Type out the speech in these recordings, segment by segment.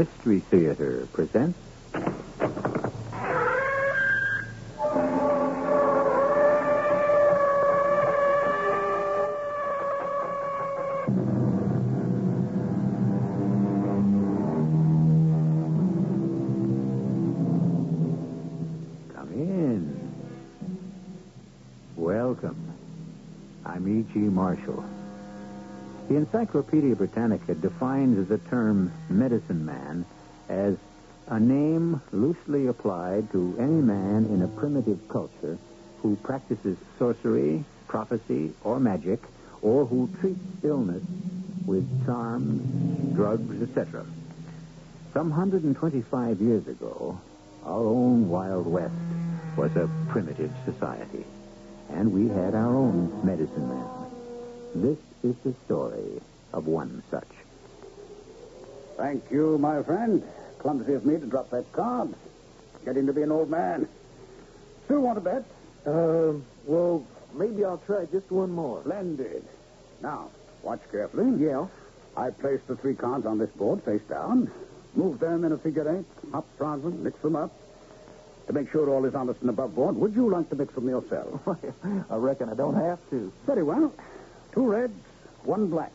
Mystery Theater presents. Encyclopedia Britannica defines the term medicine man as a name loosely applied to any man in a primitive culture who practices sorcery, prophecy, or magic, or who treats illness with charms, drugs, etc. Some 125 years ago, our own Wild West was a primitive society, and we had our own medicine men. This is the story of one such. Thank you, my friend. Clumsy of me to drop that card. Getting to be an old man. Still want to bet? Uh, well, maybe I'll try just one more. Splendid. Now, watch carefully. Yeah. I place the three cards on this board face down. Move them in a figure eight. Hop round them, mix them up. To make sure all is honest and above board, would you like to mix them yourself? I reckon I don't have to. Very well. Two reds, one black.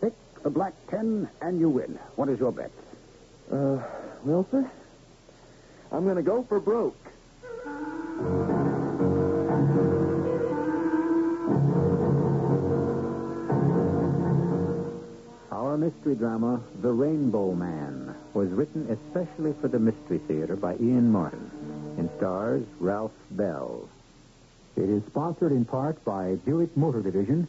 Pick the black ten, and you win. What is your bet? Uh, well, sir, I'm going to go for broke. Our mystery drama, The Rainbow Man, was written especially for the Mystery Theater by Ian Martin and stars Ralph Bell. It is sponsored in part by Buick Motor Division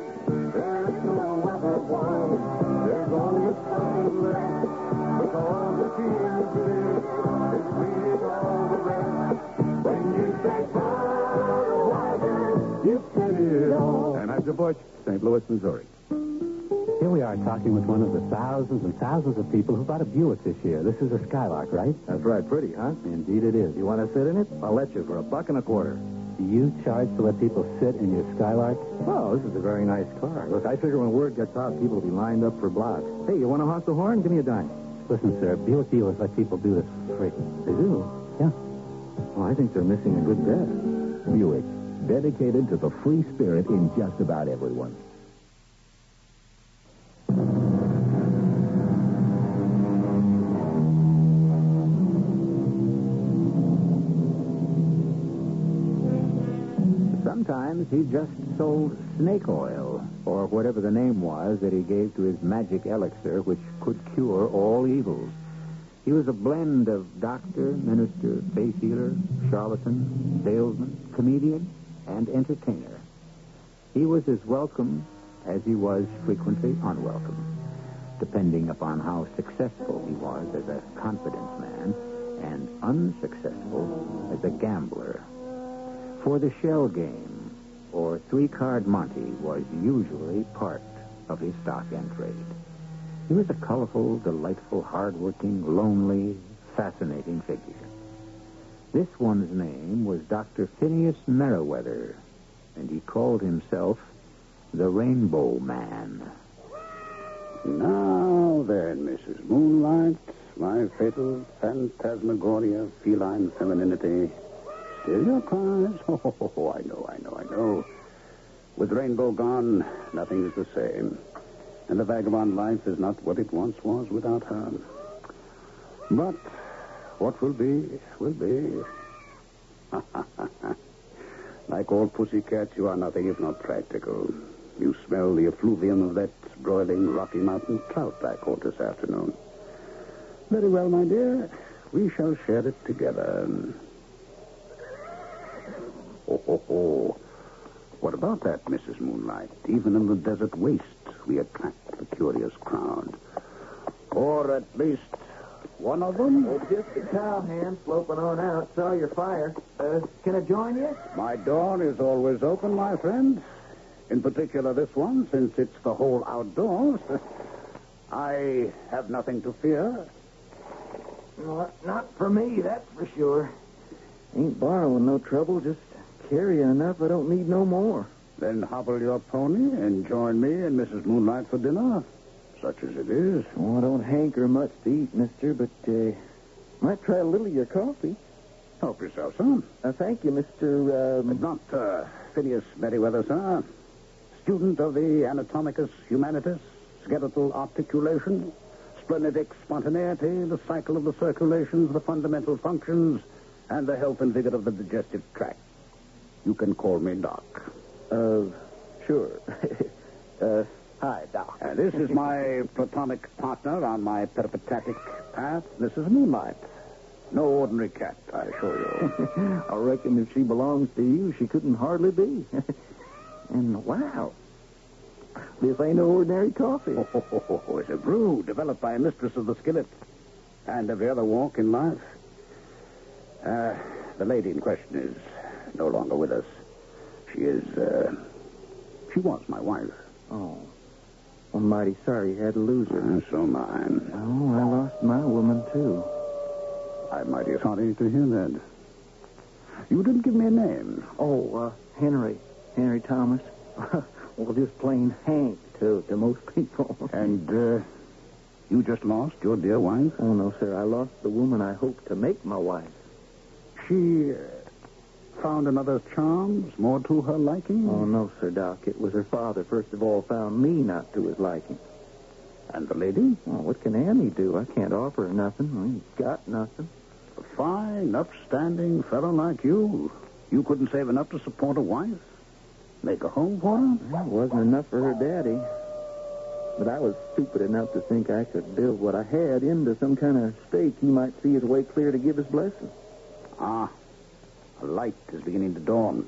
St. Louis, Missouri. Here we are talking with one of the thousands and thousands of people who bought a Buick this year. This is a Skylark, right? That's right, pretty, huh? Indeed it is. You want to sit in it? I'll let you for a buck and a quarter. Do you charge to let people sit in your Skylark? Oh, this is a very nice car. Look, I figure when word gets out, people will be lined up for blocks. Hey, you want to honk the horn? Give me a dime. Listen, sir, Buick dealers let people do this for free. They do? Yeah. Oh, I think they're missing a good bet. Buick, dedicated to the free spirit in just about everyone. Sometimes he just sold snake oil, or whatever the name was that he gave to his magic elixir, which could cure all evils. He was a blend of doctor, minister, faith healer, charlatan, salesman, comedian, and entertainer. He was as welcome as he was frequently unwelcome, depending upon how successful he was as a confidence man and unsuccessful as a gambler. For the shell game, or three-card Monte, was usually part of his stock and trade. He was a colorful, delightful, hard-working, lonely, fascinating figure. This one's name was Dr. Phineas Merriweather, and he called himself the Rainbow Man. Now then, Mrs. Moonlight, my fatal phantasmagoria feline femininity. Still your cries? Oh, I know, I know, I know. With Rainbow gone, nothing is the same. And the vagabond life is not what it once was without her. But what will be, will be. like all pussycats, you are nothing if not practical. You smell the effluvium of that broiling Rocky Mountain trout I caught this afternoon. Very well, my dear. We shall share it together. Oh, oh, oh. What about that, Mrs. Moonlight? Even in the desert waste, we attract the curious crowd. Or at least one of them? Just a cowhand sloping on out. Saw your fire. Uh, can I join you? My door is always open, my friend. In particular, this one, since it's the whole outdoors. I have nothing to fear. Not, not for me, that's for sure. Ain't borrowing no trouble, just carrying enough I don't need no more. Then hobble your pony and join me and Mrs. Moonlight for dinner, such as it is. Oh, I don't hanker much to eat, mister, but uh, might try a little of your coffee. Help yourself, son. Uh, thank you, Mr. Um, Not uh, Phineas Merriweather, sir. Student of the Anatomicus Humanitas, skeletal articulation, splenitic spontaneity, the cycle of the circulations, the fundamental functions, and the health and vigor of the digestive tract. You can call me Doc. uh, sure. uh, hi, Doc. And this is my platonic partner on my peripatetic path, Mrs. Moonlight. No ordinary cat, I assure you. I reckon if she belongs to you, she couldn't hardly be. and wow, this ain't no ordinary coffee. Oh, it's a brew developed by a mistress of the skillet and every other walk in life. Uh, the lady in question is no longer with us. She is, uh, she was my wife. Oh, I'm mighty sorry you had to lose her. Uh, so mine. Oh, I lost my woman, too. I'm mighty sorry to hear that. You didn't give me a name. Oh, uh, Henry. Henry Thomas. well, just plain Hank to, to most people. And, uh, you just lost your dear wife? oh, no, sir. I lost the woman I hoped to make my wife. She uh, found another charms, more to her liking? Oh, no, sir, Doc. It was her father, first of all, found me not to his liking. And the lady? Oh, what can Annie do? I can't offer her nothing. I ain't got nothing. A fine, upstanding fellow like you. You couldn't save enough to support a wife? Make a home for her? Well, it wasn't enough for her daddy. But I was stupid enough to think I could build what I had into some kind of stake he might see his way clear to give his blessing. Ah, a light is beginning to dawn.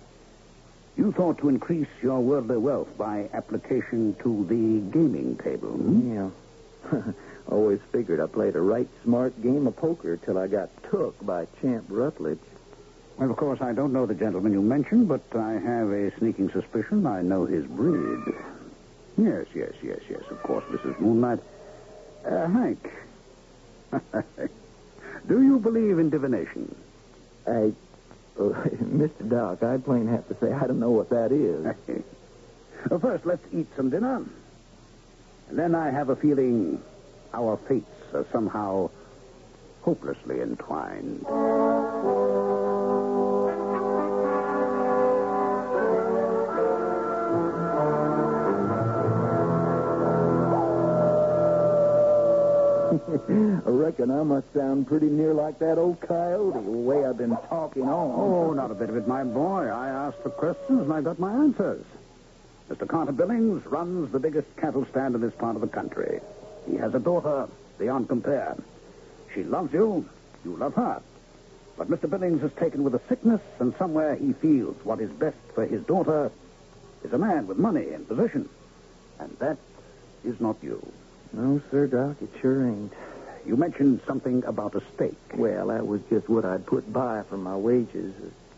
You thought to increase your worldly wealth by application to the gaming table. hmm? Yeah. Always figured I played a right smart game of poker till I got took by Champ Rutledge. Well, of course, I don't know the gentleman you mentioned, but I have a sneaking suspicion I know his breed. Yes, yes, yes, yes, of course, Mrs. Moonlight. Uh, Hank. Do you believe in divination? I, uh, Mr. Doc, I plain have to say I don't know what that is. well, first, let's eat some dinner. And then I have a feeling our fates are somehow hopelessly entwined. I reckon I must sound pretty near like that old coyote, the way I've been talking on. Oh, not a bit of it, my boy. I asked the questions and I got my answers. Mr. Carter Billings runs the biggest cattle stand in this part of the country. He has a daughter beyond compare. She loves you. You love her. But Mr. Billings is taken with a sickness, and somewhere he feels what is best for his daughter is a man with money and position. And that is not you. No, sir, Doc, it sure ain't. You mentioned something about a stake. Well, that was just what I'd put by for my wages,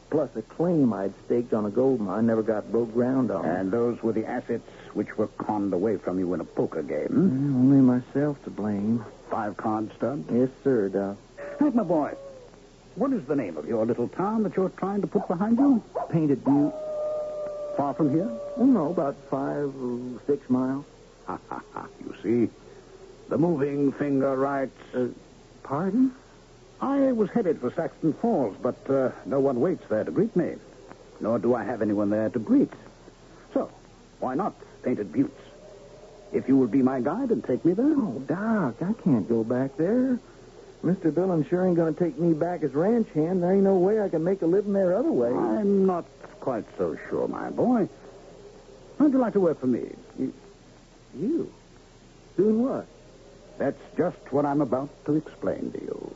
plus a claim I'd staked on a gold mine never got broke ground on. And those were the assets which were conned away from you in a poker game. Mm, only myself to blame. Five card stud. Yes, sir, Doc. Hank, my boy, what is the name of your little town that you're trying to put behind you? Painted Butte. Far from here? Oh, no, about five or six miles. Ha, ha, ha. You see, the moving finger writes. Uh, Pardon? I was headed for Saxton Falls, but uh, no one waits there to greet me. Nor do I have anyone there to greet. So, why not Painted Buttes? If you will be my guide and take me there. Oh, Doc, I can't go back there. Mr. Billings sure ain't going to take me back as ranch hand. There ain't no way I can make a living there other way. I'm not quite so sure, my boy. How'd you like to work for me? You? Doing what? That's just what I'm about to explain to you.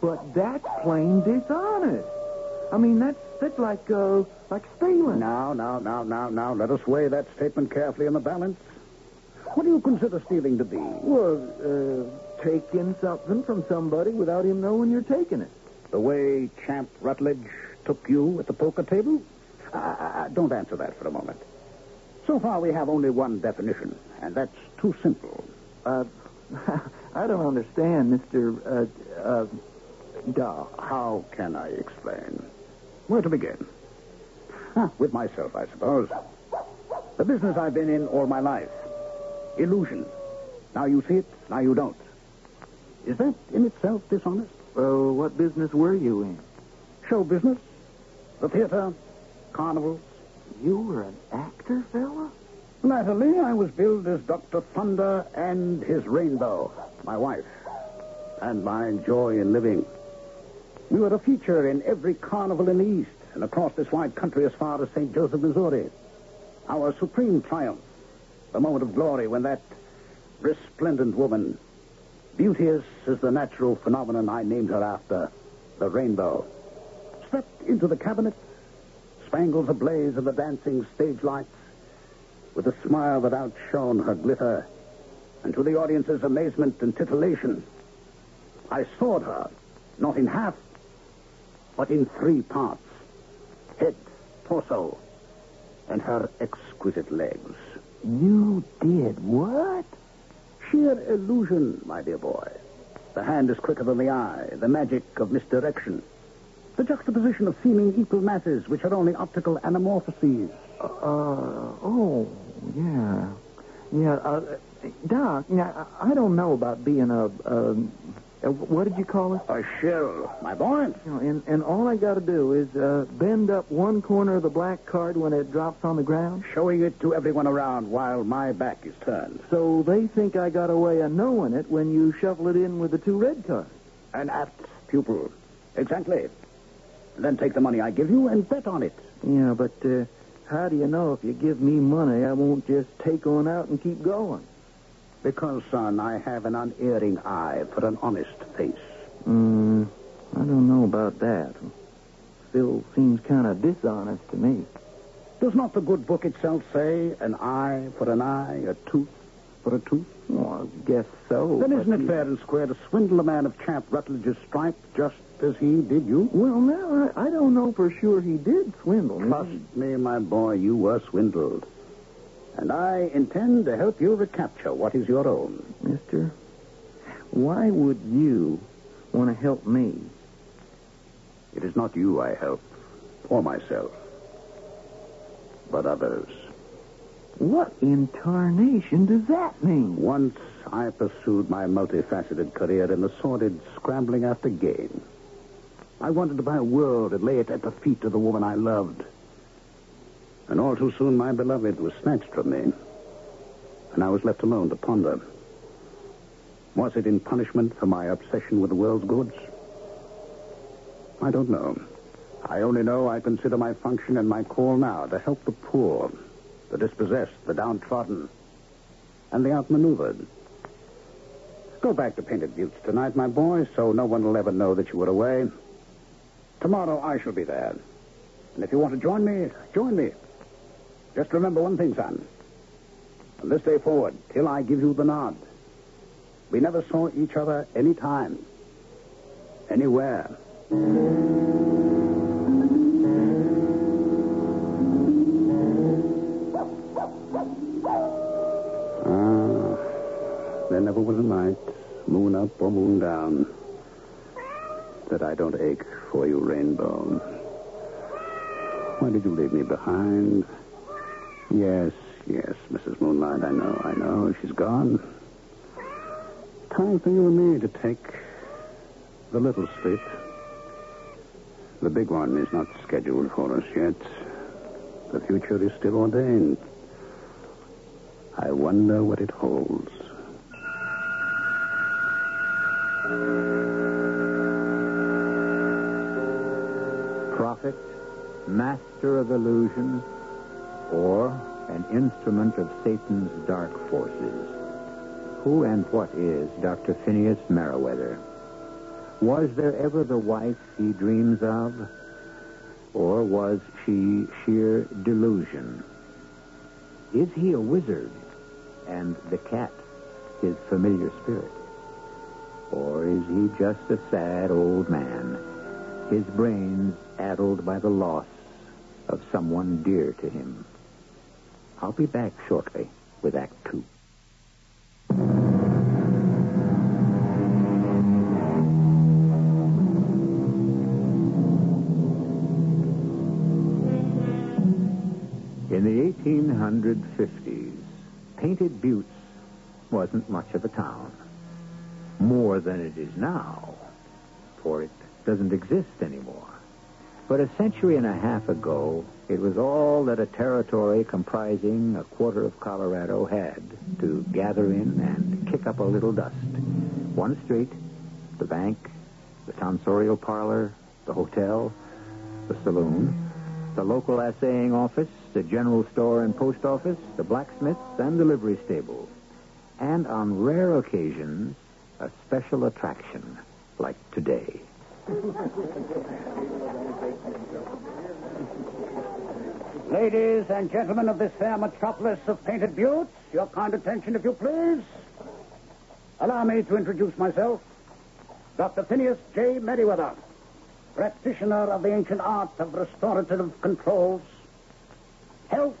But that's plain dishonest. I mean, that's that's like uh, like stealing. Now, now, now, now, now, let us weigh that statement carefully in the balance. What do you consider stealing to be? Well, uh, taking something from somebody without him knowing you're taking it. The way Champ Rutledge took you at the poker table? Uh, don't answer that for a moment. So far, we have only one definition, and that's too simple. Uh, I don't understand, Mr. Uh, uh. How can I explain? Where to begin? With myself, I suppose. The business I've been in all my life. Illusion. Now you see it, now you don't. Is that in itself dishonest? Well, what business were you in? Show business? The theater? Carnivals? You were an actor, fella? Latterly, I was billed as Dr. Thunder and his rainbow, my wife, and my joy in living. We were a feature in every carnival in the East and across this wide country as far as St. Joseph, Missouri. Our supreme triumph, the moment of glory when that resplendent woman, beauteous as the natural phenomenon I named her after, the rainbow, stepped into the cabinet, spangles ablaze of the dancing stage lights, with a smile that outshone her glitter, and to the audience's amazement and titillation, I sawed her, not in half, but in three parts head, torso, and her exquisite legs. You did what? Sheer illusion, my dear boy. The hand is quicker than the eye, the magic of misdirection. The juxtaposition of seeming equal masses, which are only optical anamorphoses. Uh, oh, yeah. Yeah, uh, Doc, now, I don't know about being a, a, a what did you call it? A shell, my boy. You know, and, and all I got to do is uh, bend up one corner of the black card when it drops on the ground. Showing it to everyone around while my back is turned. So they think I got a way of knowing it when you shuffle it in with the two red cards. An apt pupil. Exactly. Then take the money I give you and bet on it. Yeah, but uh, how do you know if you give me money, I won't just take on out and keep going? Because, son, I have an unerring eye for an honest face. Mm, I don't know about that. Still seems kind of dishonest to me. Does not the good book itself say an eye for an eye, a tooth for a tooth? Well, I guess so. Then isn't it fair and square to swindle a man of Champ Rutledge's stripe just as he did you? Well, now, I, I don't know for sure he did swindle me. Trust me, my boy, you were swindled. And I intend to help you recapture what is your own. Mister, why would you want to help me? It is not you I help, or myself, but others. What in tarnation does that mean? Once I pursued my multifaceted career in the sordid scrambling after gain. I wanted to buy a world and lay it at the feet of the woman I loved. And all too soon, my beloved was snatched from me. And I was left alone to ponder. Was it in punishment for my obsession with the world's goods? I don't know. I only know I consider my function and my call now to help the poor, the dispossessed, the downtrodden, and the outmaneuvered. Go back to Painted Buttes tonight, my boy, so no one will ever know that you were away. Tomorrow I shall be there. And if you want to join me, join me. Just remember one thing, son. From this day forward, till I give you the nod, we never saw each other any time, anywhere. Ah, there never was a night, moon up or moon down, that I don't ache for you, Rainbow. Why did you leave me behind? Yes, yes, Mrs. Moonlight, I know, I know. She's gone. Time for you and me to take the little sleep. The big one is not scheduled for us yet. The future is still ordained. I wonder what it holds. Master of illusion, or an instrument of Satan's dark forces. Who and what is Dr. Phineas Merriweather? Was there ever the wife he dreams of? Or was she sheer delusion? Is he a wizard and the cat his familiar spirit? Or is he just a sad old man his brains addled by the loss of someone dear to him. I'll be back shortly with Act Two. In the 1850s, Painted Buttes wasn't much of a town. More than it is now, for it doesn't exist anymore. But a century and a half ago, it was all that a territory comprising a quarter of Colorado had to gather in and kick up a little dust. One street, the bank, the tonsorial parlor, the hotel, the saloon, the local assaying office, the general store and post office, the blacksmiths, and the livery stable. And on rare occasions, a special attraction like today. Ladies and gentlemen of this fair metropolis of painted buttes, your kind attention, if you please. Allow me to introduce myself. Dr. Phineas J. Merriweather, practitioner of the ancient art of restorative controls. Health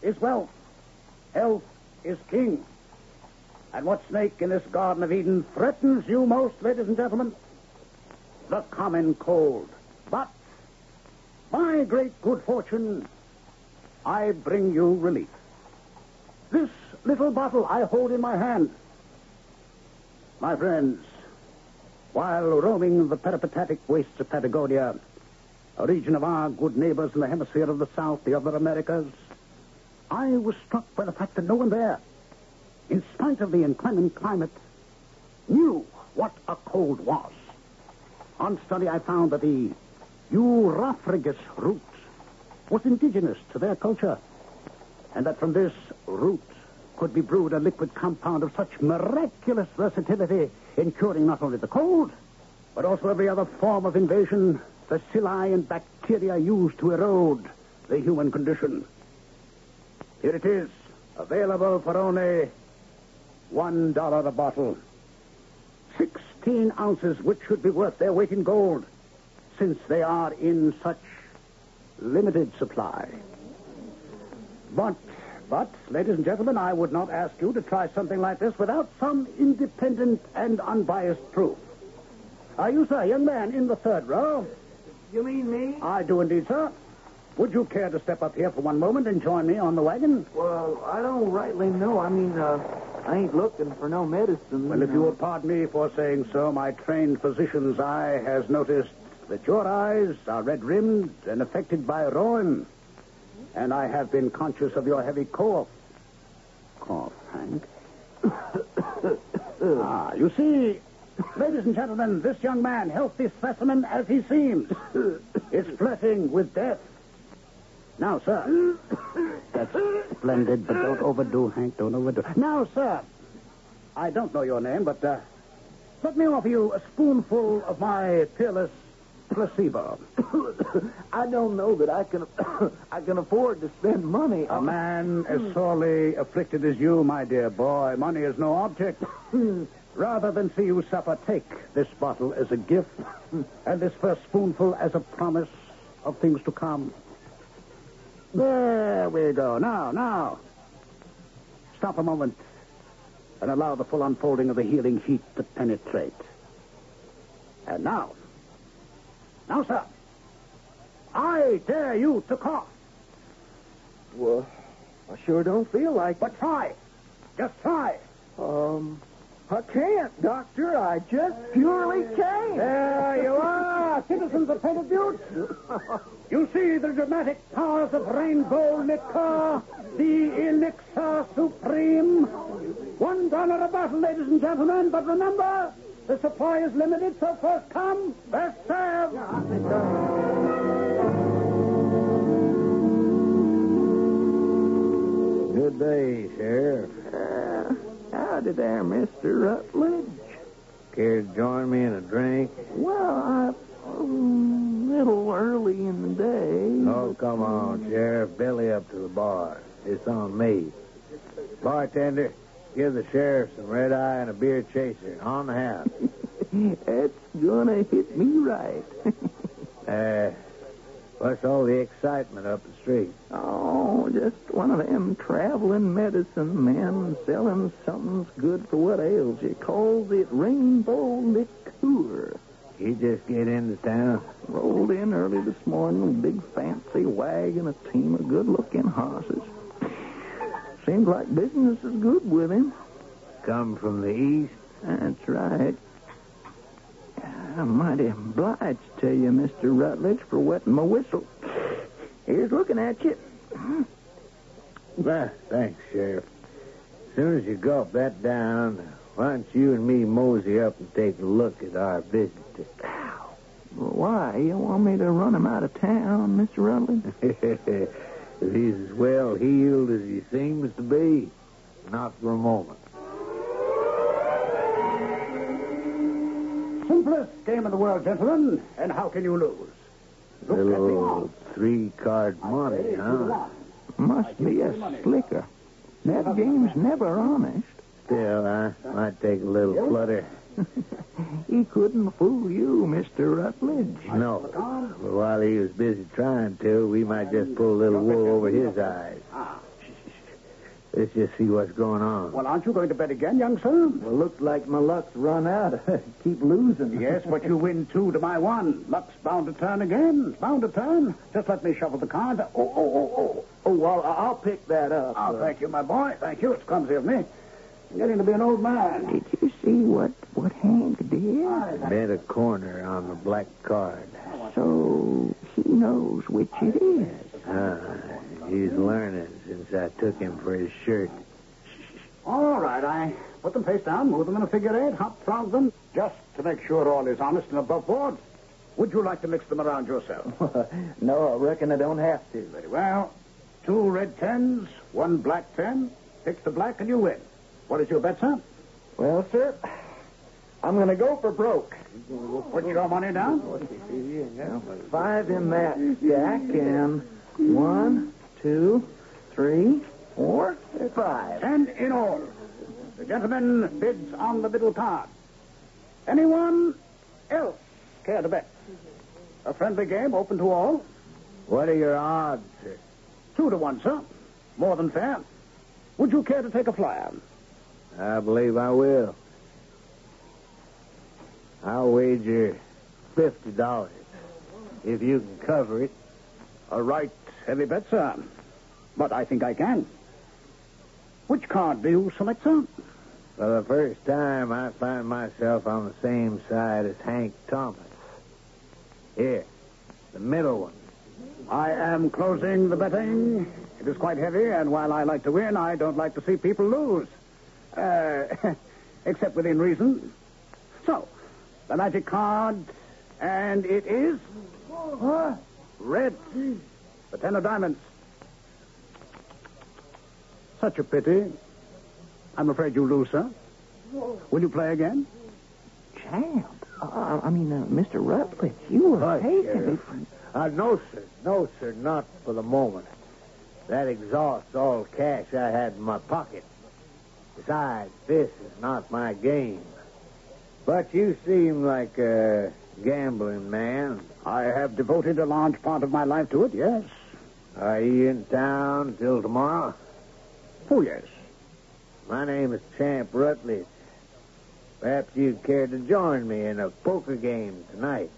is wealth. Health is king. And what snake in this Garden of Eden threatens you most, ladies and gentlemen? The common cold. But, by great good fortune, I bring you relief. This little bottle I hold in my hand. My friends, while roaming the peripatetic wastes of Patagonia, a region of our good neighbors in the hemisphere of the South, the other Americas, I was struck by the fact that no one there, in spite of the inclement climate, knew what a cold was. On study, I found that the Europhagus root was indigenous to their culture, and that from this root could be brewed a liquid compound of such miraculous versatility in curing not only the cold, but also every other form of invasion the bacilli and bacteria used to erode the human condition. Here it is, available for only one dollar a bottle. Sixteen ounces, which should be worth their weight in gold, since they are in such limited supply. But, but, ladies and gentlemen, I would not ask you to try something like this without some independent and unbiased proof. Are you, sir, young man, in the third row? You mean me? I do indeed, sir. Would you care to step up here for one moment and join me on the wagon? Well, I don't rightly know. I mean, uh, I ain't looking for no medicine. Well, if you will pardon me for saying so, my trained physician's eye has noticed that your eyes are red-rimmed and affected by rheum. And I have been conscious of your heavy cough. Cough, Hank. ah, you see, ladies and gentlemen, this young man, healthy specimen as he seems, is flirting with death. Now, sir. That's splendid, but don't overdo, Hank. Don't overdo. Now, sir. I don't know your name, but uh, let me offer you a spoonful of my peerless placebo. I don't know that I can I can afford to spend money A man as sorely afflicted as you, my dear boy, money is no object. Rather than see you suffer, take this bottle as a gift and this first spoonful as a promise of things to come. There we go. Now, now. Stop a moment and allow the full unfolding of the healing heat to penetrate. And now. Now, sir. I dare you to cough. Well, I sure don't feel like But try. Just try. Um, I can't, Doctor. I just purely can't. There you are, citizens of Painted Butte. You see the dramatic powers of rainbow liquor, the elixir supreme. One dollar a bottle, ladies and gentlemen, but remember, the supply is limited, so first come, first serve. Good day, Sheriff. Uh, Howdy there, Mr. Rutledge. Care to join me in a drink? Well, I, um, a little early in the day. Oh, come on, Sheriff. Belly up to the bar. It's on me. Bartender, give the sheriff some red eye and a beer chaser on the house. That's gonna hit me right. Uh, what's all the excitement up the street? Oh, just one of them traveling medicine men selling something's good for what ails you. Calls it rainbow liqueur. You just get into town. Rolled in early this morning, big fancy wagon, a team of good-looking horses. Seems like business is good with him. Come from the east? That's right. I'm mighty obliged to you, Mr. Rutledge, for wetting my whistle. Here's looking at you. Well, thanks, Sheriff. As soon as you gulp that down, why don't you and me mosey up and take a look at our visitor? Why? You want me to run him out of town, Mr. Rutledge? if he's as well heeled as he seems to be, not for a moment. Simplest game in the world, gentlemen. And how can you lose? Look at the Little three-card Monte, huh? Must be a slicker. That game's never honest. Still, I might take a little flutter. He couldn't fool you, Mr. Rutledge. No. But while he was busy trying to, we might just pull a little wool over his eyes. Ah. Let's just see what's going on. Well, aren't you going to bet again, young sir? Well, looks like my luck's run out. Keep losing. Yes, but you win two to my one. Luck's bound to turn again. It's Bound to turn. Just let me shuffle the cards. Oh, oh, oh, oh. Oh, well, I- I'll pick that up. Oh, uh, thank you, my boy. Thank you. It's clumsy of me. I'm getting to be an old man. Did you see what, what Hank did? Bet a corner on the black card. So he knows which it is. Ah, he's learning since I took him for his shirt. All right, I put them face down, move them in a figure eight, hop frog them, just to make sure all is honest and above board. Would you like to mix them around yourself? no, I reckon I don't have to. Very well. Two red tens, one black ten. Pick the black and you win. What is your bet, sir? Well, sir, I'm going to go for broke. Put your money down. Five in that Jack, and one, two, three, four, five. Ten in all. The gentleman bids on the middle card. Anyone else care to bet? A friendly game open to all. What are your odds, sir? Two to one, sir. More than fair. Would you care to take a flyer? I believe I will. I'll wager fifty dollars. If you can cover it. A right heavy bet, sir. But I think I can. Which card do you select, sir? For the first time, I find myself on the same side as Hank Thomas. Here, the middle one. I am closing the betting. It is quite heavy, and while I like to win, I don't like to see people lose. Uh, except within reason. So, the magic card, and it is. What? Red. The ten of diamonds. Such a pity. I'm afraid you lose, sir. Will you play again? Champ. Uh, I mean, uh, Mr. Rutledge, you were Hush, taking Sheriff. it. Uh, no, sir. No, sir. Not for the moment. That exhausts all cash I had in my pocket. Besides, this is not my game. But you seem like a gambling man. I have devoted a large part of my life to it, yes. Are you in town till tomorrow? Oh, yes. My name is Champ Rutledge. Perhaps you'd care to join me in a poker game tonight.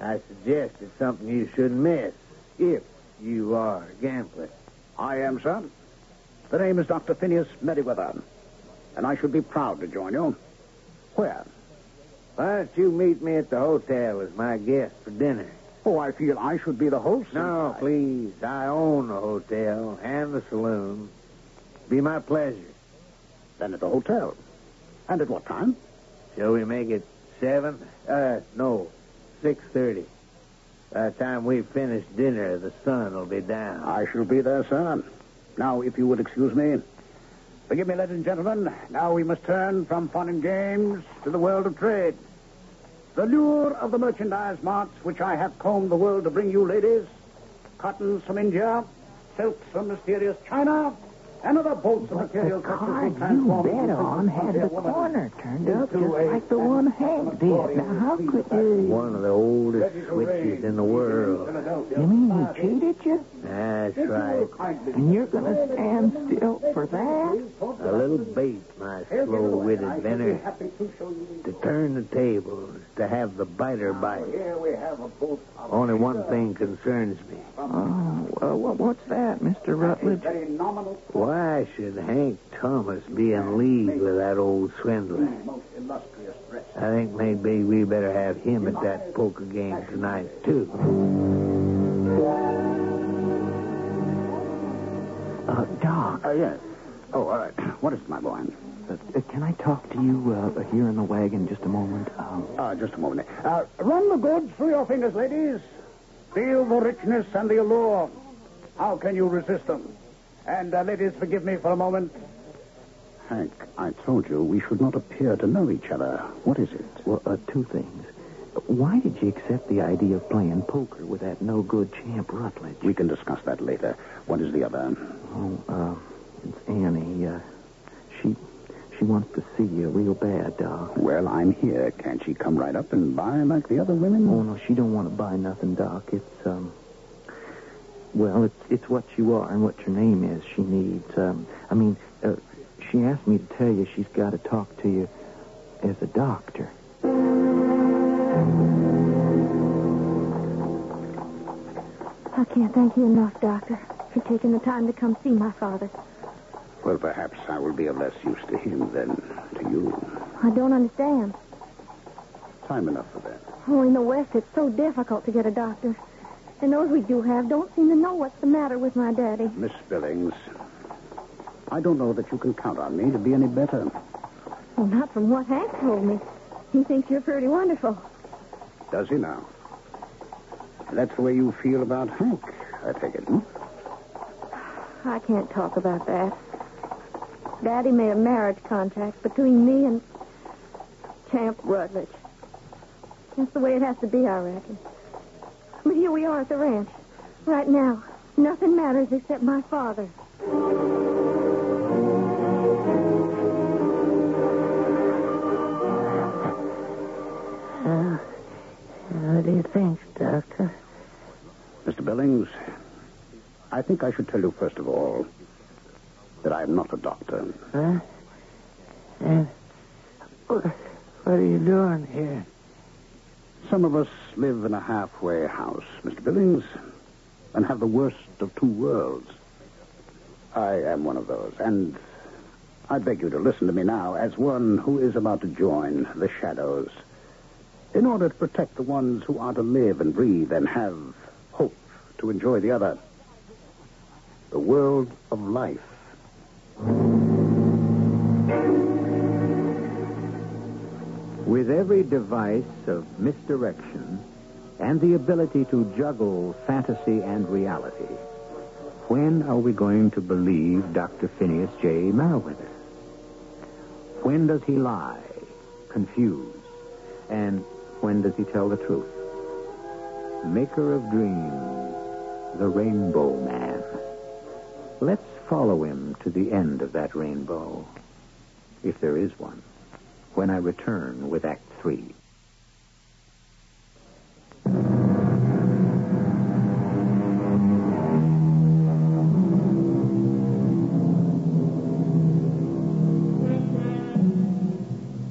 I suggest it's something you shouldn't miss if you are a gambler. I am, sir. The name is Dr. Phineas Merriweather, and I should be proud to join you. Where? Why don't you meet me at the hotel as my guest for dinner? Oh, I feel I should be the host. No, please. I own the hotel and the saloon. Be my pleasure. Then at the hotel. And at what time? Shall we make it seven? Uh, no, six thirty. By the time we finish dinner, the sun will be down. I shall be there, sir. Now, if you would excuse me. Forgive me, ladies and gentlemen. Now we must turn from fun and games to the world of trade. The lure of the merchandise marts which I have combed the world to bring you, ladies. Cottons from India, silks from mysterious China, Another bolt of material The such as card will you bet on had the woman corner turned up just into like the one Hank did. Now, how could you... One of the oldest switches in the world. You mean he cheated you? That's right. And you're going to stand still for that? A little bait, my slow-witted Benner. To turn the tables, to have the biter bite. Here we have a bolt of Only one thing concerns me. Oh, well, what's that, Mr. Rutledge? very nominal, Why should Hank Thomas be in league with that old swindler? most illustrious dress. I think maybe we better have him at that poker game tonight, too. Uh, Doc, Uh, yes. Oh, all right. What is it, my boy? uh, can I talk to you uh, here in the wagon just a moment? Um, Ah, just a moment. Uh, run the goods through your fingers, ladies. Feel the richness and the allure. How can you resist them? And, uh, ladies, forgive me for a moment. Hank, I told you we should not appear to know each other. What is it? well, uh, two things. Why did you accept the idea of playing poker with that no-good champ Rutledge? We can discuss that later. What is the other? Oh, uh, it's Annie. Uh, she she wants to see you real bad, Doc. Well, I'm here. Can't she come right up and buy like the other women? Oh no, she don't want to buy nothing, Doc. It's um, well, it's it's what you are and what your name is. She needs. Um, I mean, uh, she asked me to tell you she's got to talk to you as a doctor. I can't thank you enough, Doctor, for taking the time to come see my father. Well, perhaps I will be of less use to him than to you. I don't understand. Time enough for that. Oh, in the West, it's so difficult to get a doctor. And those we do have don't seem to know what's the matter with my daddy. Miss Billings, I don't know that you can count on me to be any better. Well, not from what Hank told me. He thinks you're pretty wonderful. Does he now? That's the way you feel about Hank, I take it, hmm? I can't talk about that. Daddy made a marriage contract between me and Champ Rutledge. That's the way it has to be, I reckon. But here we are at the ranch. Right now. Nothing matters except my father. What do you think, Doctor? Mr. Billings, I think I should tell you first of all that I am not a doctor. Huh? And what, what are you doing here? Some of us live in a halfway house, Mr. Billings, and have the worst of two worlds. I am one of those, and I beg you to listen to me now as one who is about to join the shadows in order to protect the ones who are to live and breathe and have hope to enjoy the other. The world of life. With every device of misdirection and the ability to juggle fantasy and reality, when are we going to believe Dr. Phineas J. Merriweather? When does he lie, confuse, and when does he tell the truth? Maker of dreams, the Rainbow Man. Let's follow him to the end of that rainbow, if there is one, when I return with Act Three.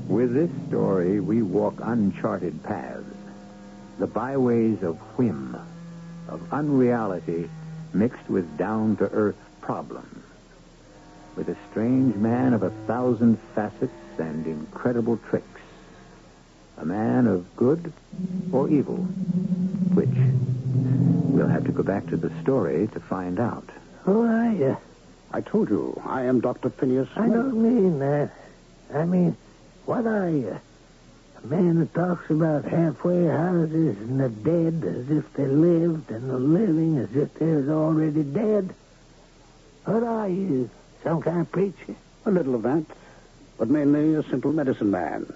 With this story, we walk uncharted paths, the byways of whim, of unreality mixed with down to earth problems. With a strange man of a thousand facets and incredible tricks. A man of good or evil. Which? We'll have to go back to the story to find out. Who are you? I told you, I am Dr. Phineas. I don't mean that. I mean, what are you? A man who talks about halfway houses and the dead as if they lived and the living as if they was already dead? What are you? Some kind of preacher? A little of that, but mainly a simple medicine man.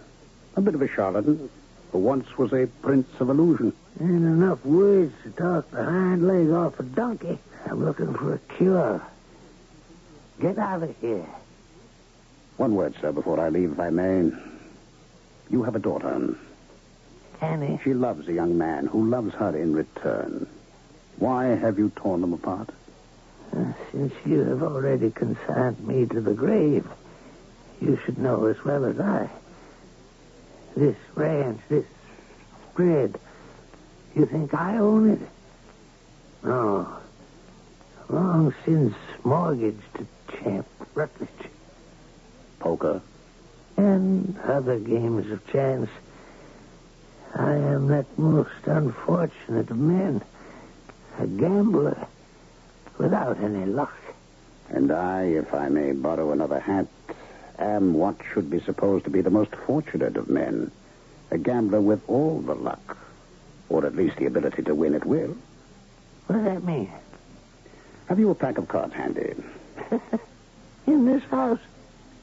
A bit of a charlatan who once was a prince of illusion. Ain't enough words to talk the hind leg off a donkey. I'm looking for a cure. Get out of here. One word, sir, before I leave, if I may. You have a daughter. Annie. She loves a young man who loves her in return. Why have you torn them apart? Uh, since you have already consigned me to the grave, you should know as well as I. This ranch, this spread, you think I own it? No. Long since mortgaged to Champ Rutledge. Poker. And other games of chance. I am that most unfortunate of men. A gambler without any luck. And I, if I may borrow another hat, am what should be supposed to be the most fortunate of men. A gambler with all the luck. Or at least the ability to win at will. What does that mean? Have you a pack of cards handy? In this house,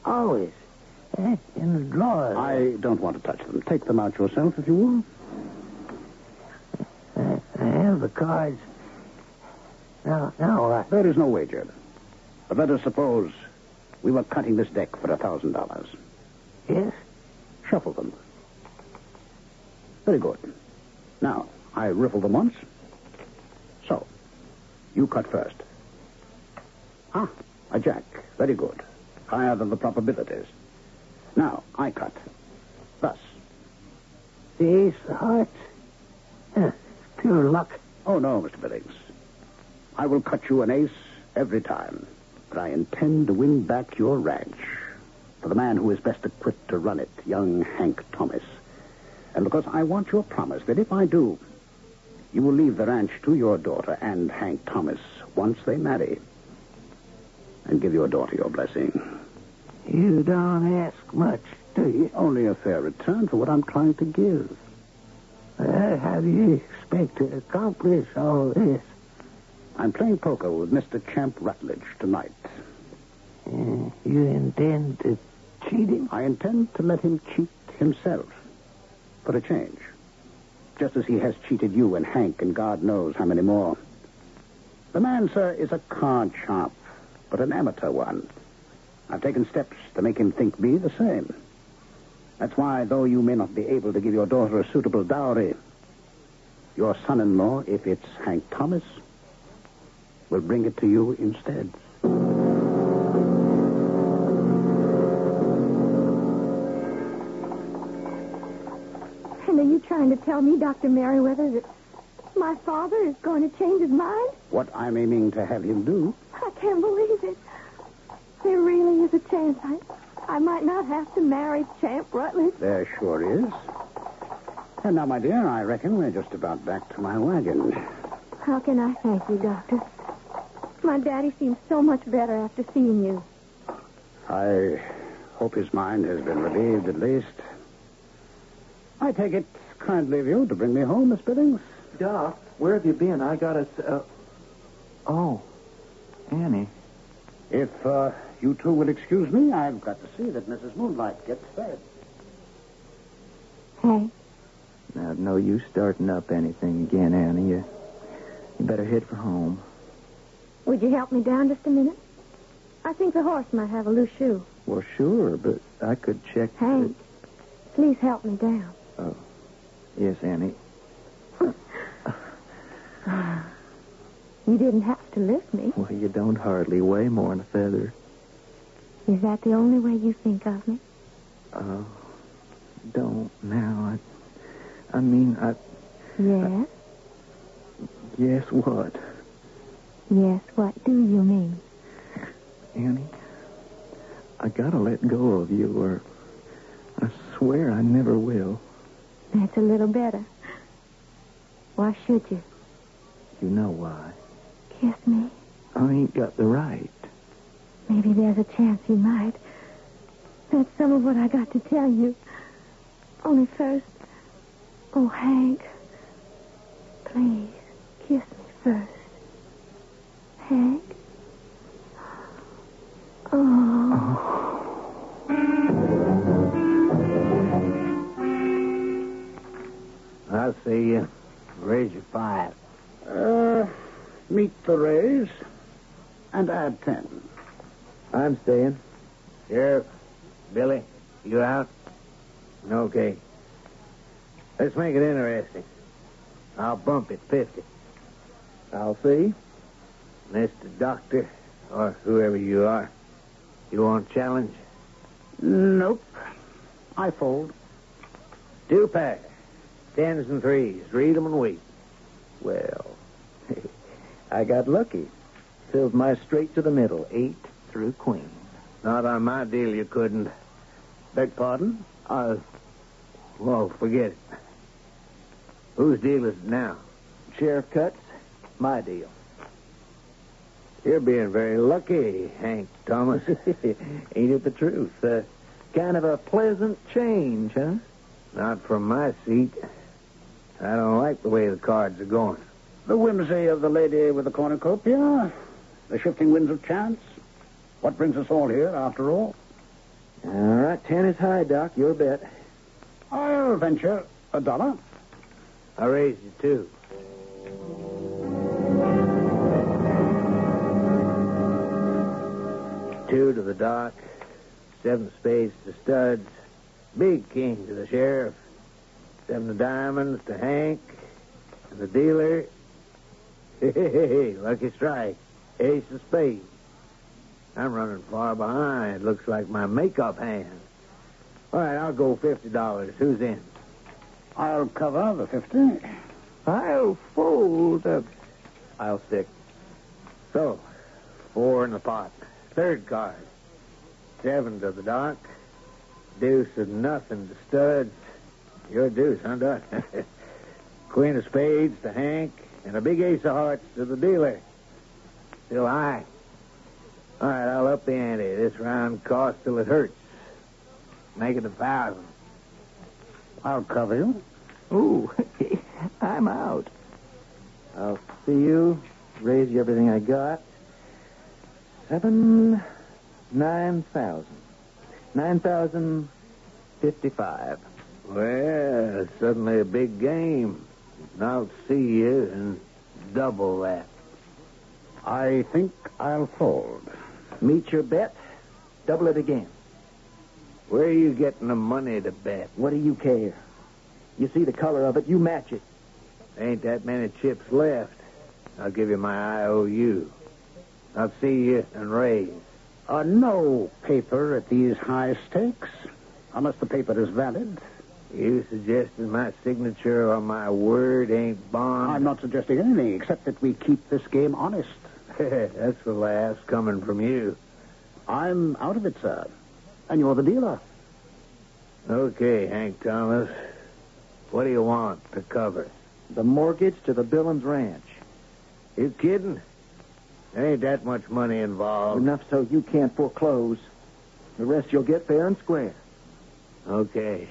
always. Eh? In the drawer. I don't want to touch them. Take them out yourself, if you will. I, I have the cards. Now, now what? There is no wager. But let us suppose we were cutting this deck for a thousand dollars. Yes? Shuffle them. Very good. Now, I riffle them once. So, you cut first. Ah, a jack. Very good. Higher than the probabilities. Now, I cut. Thus. The ace of hearts? Eh, pure luck. Oh, no, Mr. Billings. I will cut you an ace every time. But I intend to win back your ranch for the man who is best equipped to run it, young Hank Thomas. And because I want your promise that if I do, you will leave the ranch to your daughter and Hank Thomas once they marry. And give your daughter your blessing. You don't ask much, do you? Only a fair return for what I'm trying to give. How do you expect to accomplish all this? I'm playing poker with Mr. Champ Rutledge tonight. Uh, you intend to cheat him? I intend to let him cheat himself for a change. Just as he has cheated you and Hank and God knows how many more. The man, sir, is a card sharp, but an amateur one. I've taken steps to make him think me the same. That's why, though you may not be able to give your daughter a suitable dowry, your son-in-law, if it's Hank Thomas, will bring it to you instead. And are you trying to tell me, Dr. Merriweather, that my father is going to change his mind? What I'm aiming to have him do I can't believe it. There really is a chance I, I might not have to marry Champ Rutledge. There sure is. And now, my dear, I reckon we're just about back to my wagon. How can I thank you, Doctor? My daddy seems so much better after seeing you. I hope his mind has been relieved at least. I take it kindly of you to bring me home, Miss Billings. Doc, where have you been? I got a. Uh... Oh, Annie. If uh, you two will excuse me, I've got to see that Mrs. Moonlight gets fed. Hey, Now, no use starting up anything again, Annie. You, you better head for home. Would you help me down just a minute? I think the horse might have a loose shoe. Well, sure, but I could check. Hank, please help me down. Oh, yes, Annie. You didn't have to lift me. Well, you don't hardly weigh more than a feather. Is that the only way you think of me? Oh, don't now. I, I mean, I. Yes. Yes, what? Yes, what do you mean? Annie, I gotta let go of you, or I swear I never will. That's a little better. Why should you? You know why. Kiss me. I ain't got the right. Maybe there's a chance you might. That's some of what I got to tell you. Only first. Oh, Hank. Please, kiss me first. Hank? Oh. I'll see you. Raise your five. Uh, meet the raise and add ten. I'm staying. Sheriff, Billy, you out? Okay. Let's make it interesting. I'll bump it 50. I'll see. Mr. Doctor, or whoever you are, you want a challenge? Nope. I fold. Two pair. Tens and threes. Read 'em and wait. Well, I got lucky. Filled my straight to the middle, eight through queen. Not on my deal, you couldn't. Beg pardon? Uh, well, forget it. Whose deal is it now? Sheriff cuts, my deal. You're being very lucky, Hank Thomas. Ain't it the truth? Uh, kind of a pleasant change, huh? Not from my seat. I don't like the way the cards are going. The whimsy of the lady with the cornucopia? The shifting winds of chance? What brings us all here, after all? All right, ten is high, Doc. Your bet. I'll venture a dollar. I raised you two. Two to the doc, seven spades to studs, big king to the sheriff, seven of diamonds to Hank, and the dealer. Hey, lucky strike, ace of spades. I'm running far behind. Looks like my makeup hand. All right, I'll go fifty dollars. Who's in? I'll cover the fifty. I'll fold. up. I'll stick. so, four in the pot. Third card. Seven to the doc. Deuce of nothing to studs. Your deuce, huh, Doc? Queen of spades to Hank, and a big ace of hearts to the dealer. Still high. All right, I'll up the ante. This round costs till it hurts. Make it a thousand. I'll cover you. Ooh, I'm out. I'll see you. Raise you everything I got. Seven, nine thousand. Nine thousand fifty-five. Well, suddenly a big game. And I'll see you and double that. I think I'll fold. Meet your bet. Double it again. Where are you getting the money to bet? What do you care? You see the color of it, you match it. Ain't that many chips left. I'll give you my IOU. I'll see you and raise. Uh, no paper at these high stakes, unless the paper is valid. You suggesting my signature on my word ain't bond? I'm not suggesting anything except that we keep this game honest. That's the last coming from you. I'm out of it, sir. And you're the dealer. Okay, Hank Thomas. What do you want to cover? The mortgage to the Billings Ranch. You kidding? There ain't that much money involved. Enough so you can't foreclose. The rest you'll get fair and square. Okay.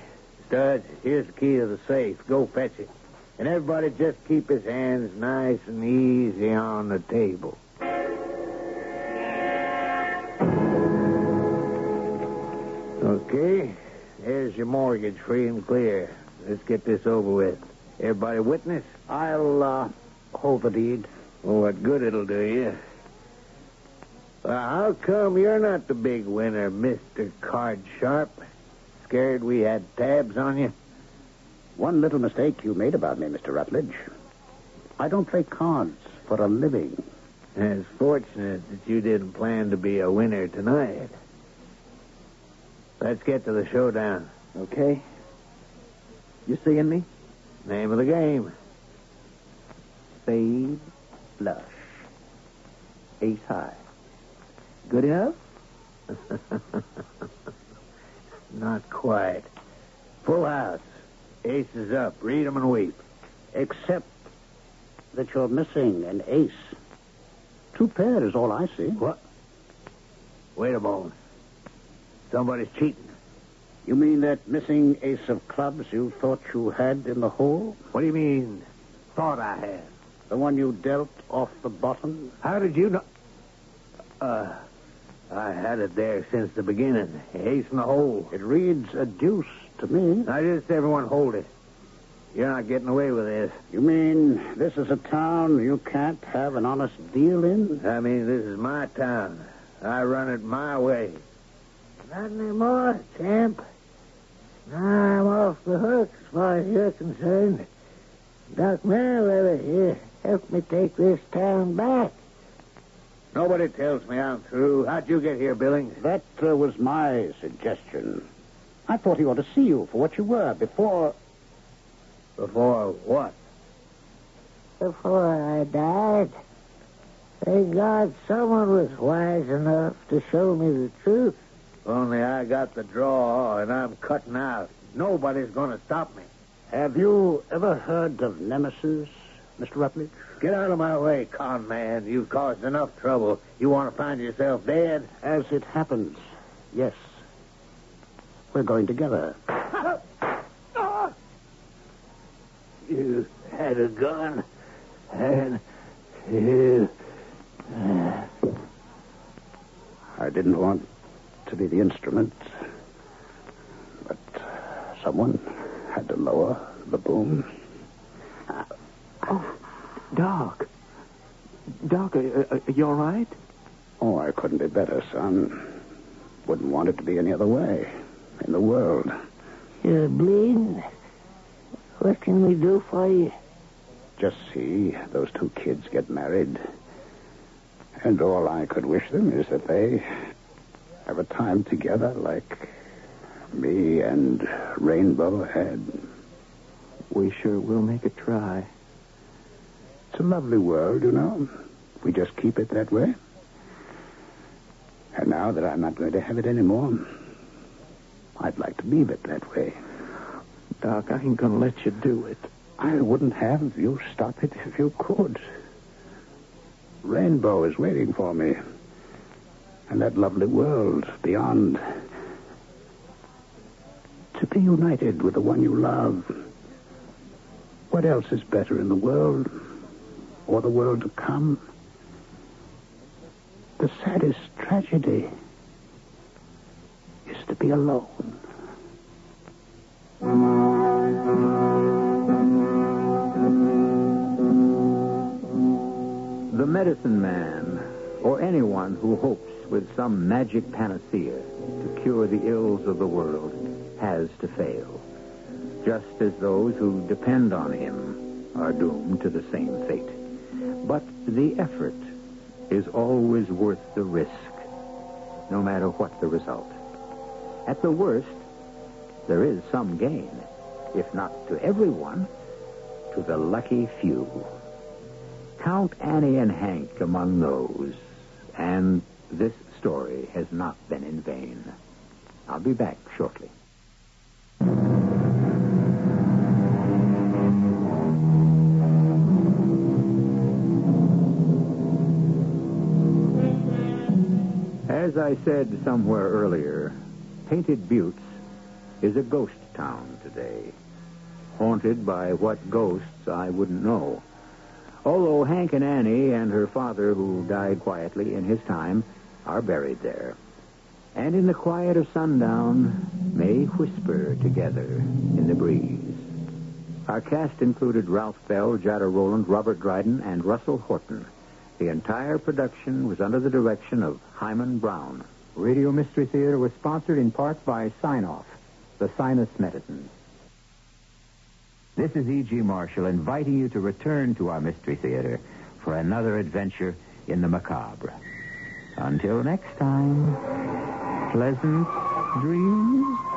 Studs, here's the key to the safe. Go fetch it. And everybody just keep his hands nice and easy on the table. Okay. There's your mortgage, free and clear. Let's get this over with. Everybody witness? I'll, uh, hold the deed. Well, what good it'll do you? Well, how come you're not the big winner, Mr. Card Sharp? Scared we had tabs on you? One little mistake you made about me, Mr. Rutledge. I don't play cards for a living. It's fortunate that you didn't plan to be a winner tonight. Let's get to the showdown. Okay? You seeing me? Name of the game. Spade, flush. Ace high. Good enough? Not quite. Full house. Aces up. Read 'em and weep. Except that you're missing an ace. Two pair is all I see. What? Wait a moment. Somebody's cheating. You mean that missing ace of clubs you thought you had in the hole? What do you mean, thought I had? The one you dealt off the bottom? How did you know? Uh, I had it there since the beginning. Ace in the hole. It reads a deuce to me. Now, just everyone hold it. You're not getting away with this. You mean this is a town you can't have an honest deal in? I mean, this is my town. I run it my way. Not anymore, champ. Now I'm off the hook as far as you're concerned. Doc Merriweather here helped me take this town back. Nobody tells me I'm through. How'd you get here, Billings? That uh, was my suggestion. I thought he ought to see you for what you were before. Before what? Before I died. Thank God someone was wise enough to show me the truth. Only I got the draw and I'm cutting out. Nobody's going to stop me. Have you ever heard of Nemesis, Mr. Rutledge? Get out of my way, con man. You've caused enough trouble. You want to find yourself dead? As it happens, yes. We're going together. You had a gun, and you. I didn't want to be the instrument, but someone had to lower the boom. Oh, Doc. Doc, are, are you all right? Oh, I couldn't be better, son. Wouldn't want it to be any other way in the world. Uh, You're bleeding. What can we do for you? Just see those two kids get married. And all I could wish them is that they have a time together like me and Rainbow had. We sure will make a try. It's a lovely world, you know. We just keep it that way. And now that I'm not going to have it anymore, I'd like to leave it that way. Doc, I ain't gonna let you do it. I wouldn't have you stop it if you could. Rainbow is waiting for me. And that lovely world beyond. To be united with the one you love. What else is better in the world? Or the world to come? The saddest tragedy is to be alone. The medicine man, or anyone who hopes with some magic panacea to cure the ills of the world, has to fail. Just as those who depend on him are doomed to the same fate. But the effort is always worth the risk, no matter what the result. At the worst, there is some gain, if not to everyone, to the lucky few. Count Annie and Hank among those, and this story has not been in vain. I'll be back shortly. I said somewhere earlier, Painted Buttes is a ghost town today, haunted by what ghosts I wouldn't know. Although Hank and Annie and her father, who died quietly in his time, are buried there. And in the quiet of sundown, may whisper together in the breeze. Our cast included Ralph Bell, Jada Rowland, Robert Dryden, and Russell Horton. The entire production was under the direction of Himan Brown. Radio Mystery Theater was sponsored in part by Sine-Off, the sinus medicine. This is E.G. Marshall inviting you to return to our Mystery Theater for another adventure in the macabre. Until next time, pleasant dreams.